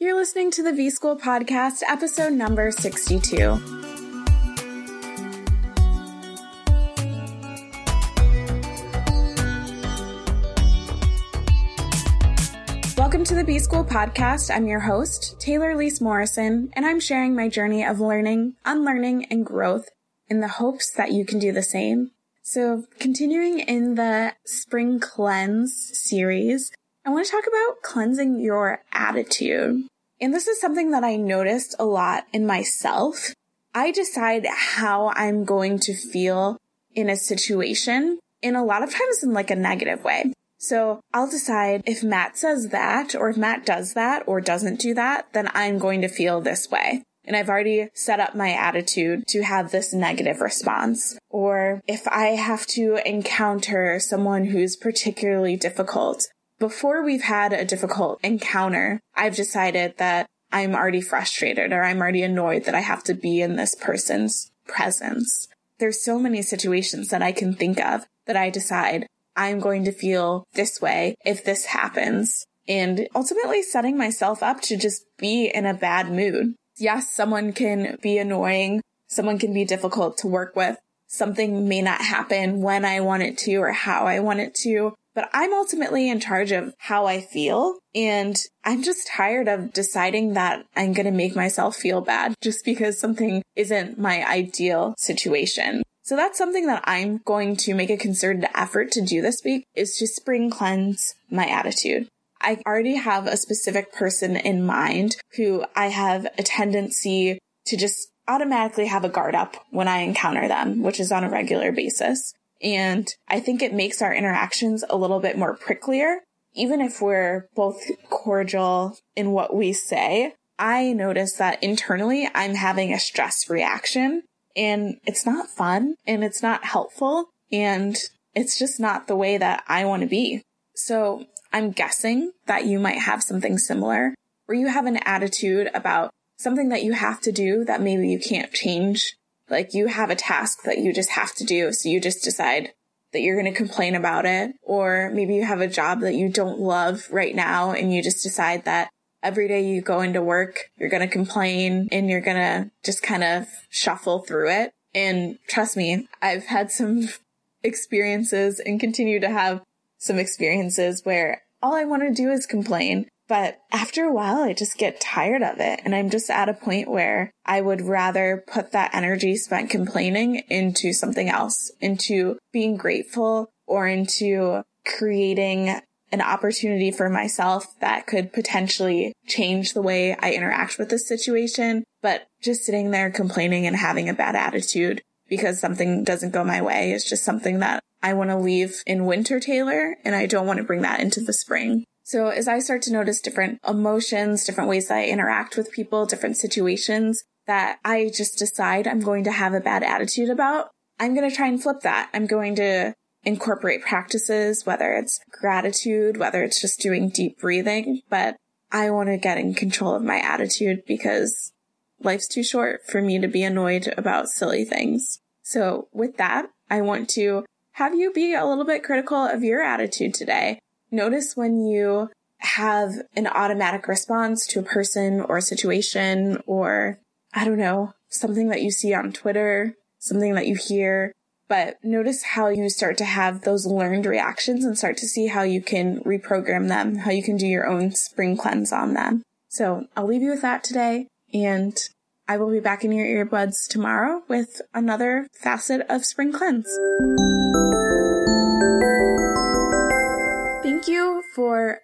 You're listening to the Be School Podcast, episode number 62. Welcome to the Be School Podcast. I'm your host, Taylor Elyse Morrison, and I'm sharing my journey of learning, unlearning, and growth in the hopes that you can do the same. So, continuing in the Spring Cleanse series, I want to talk about cleansing your attitude. And this is something that I noticed a lot in myself. I decide how I'm going to feel in a situation, in a lot of times in like a negative way. So I'll decide if Matt says that, or if Matt does that, or doesn't do that, then I'm going to feel this way. And I've already set up my attitude to have this negative response. Or if I have to encounter someone who's particularly difficult, before we've had a difficult encounter, I've decided that I'm already frustrated or I'm already annoyed that I have to be in this person's presence. There's so many situations that I can think of that I decide I'm going to feel this way if this happens and ultimately setting myself up to just be in a bad mood. Yes, someone can be annoying. Someone can be difficult to work with. Something may not happen when I want it to or how I want it to but I'm ultimately in charge of how I feel. And I'm just tired of deciding that I'm going to make myself feel bad just because something isn't my ideal situation. So that's something that I'm going to make a concerted effort to do this week is to spring cleanse my attitude. I already have a specific person in mind who I have a tendency to just automatically have a guard up when I encounter them, which is on a regular basis. And I think it makes our interactions a little bit more pricklier. Even if we're both cordial in what we say, I notice that internally I'm having a stress reaction and it's not fun and it's not helpful and it's just not the way that I want to be. So I'm guessing that you might have something similar where you have an attitude about something that you have to do that maybe you can't change like you have a task that you just have to do. So you just decide that you're going to complain about it. Or maybe you have a job that you don't love right now and you just decide that every day you go into work, you're going to complain and you're going to just kind of shuffle through it. And trust me, I've had some experiences and continue to have some experiences where all I want to do is complain. But after a while, I just get tired of it. And I'm just at a point where I would rather put that energy spent complaining into something else, into being grateful or into creating an opportunity for myself that could potentially change the way I interact with this situation. But just sitting there complaining and having a bad attitude because something doesn't go my way is just something that I want to leave in winter, Taylor, and I don't want to bring that into the spring. So as I start to notice different emotions, different ways that I interact with people, different situations that I just decide I'm going to have a bad attitude about, I'm going to try and flip that. I'm going to incorporate practices, whether it's gratitude, whether it's just doing deep breathing, but I want to get in control of my attitude because life's too short for me to be annoyed about silly things. So with that, I want to have you be a little bit critical of your attitude today. Notice when you have an automatic response to a person or a situation or, I don't know, something that you see on Twitter, something that you hear, but notice how you start to have those learned reactions and start to see how you can reprogram them, how you can do your own spring cleanse on them. So I'll leave you with that today and I will be back in your earbuds tomorrow with another facet of spring cleanse.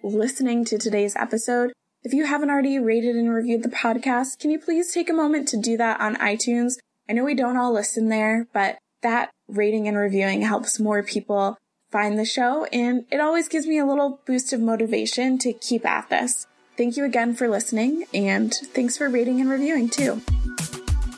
Listening to today's episode. If you haven't already rated and reviewed the podcast, can you please take a moment to do that on iTunes? I know we don't all listen there, but that rating and reviewing helps more people find the show, and it always gives me a little boost of motivation to keep at this. Thank you again for listening, and thanks for rating and reviewing too.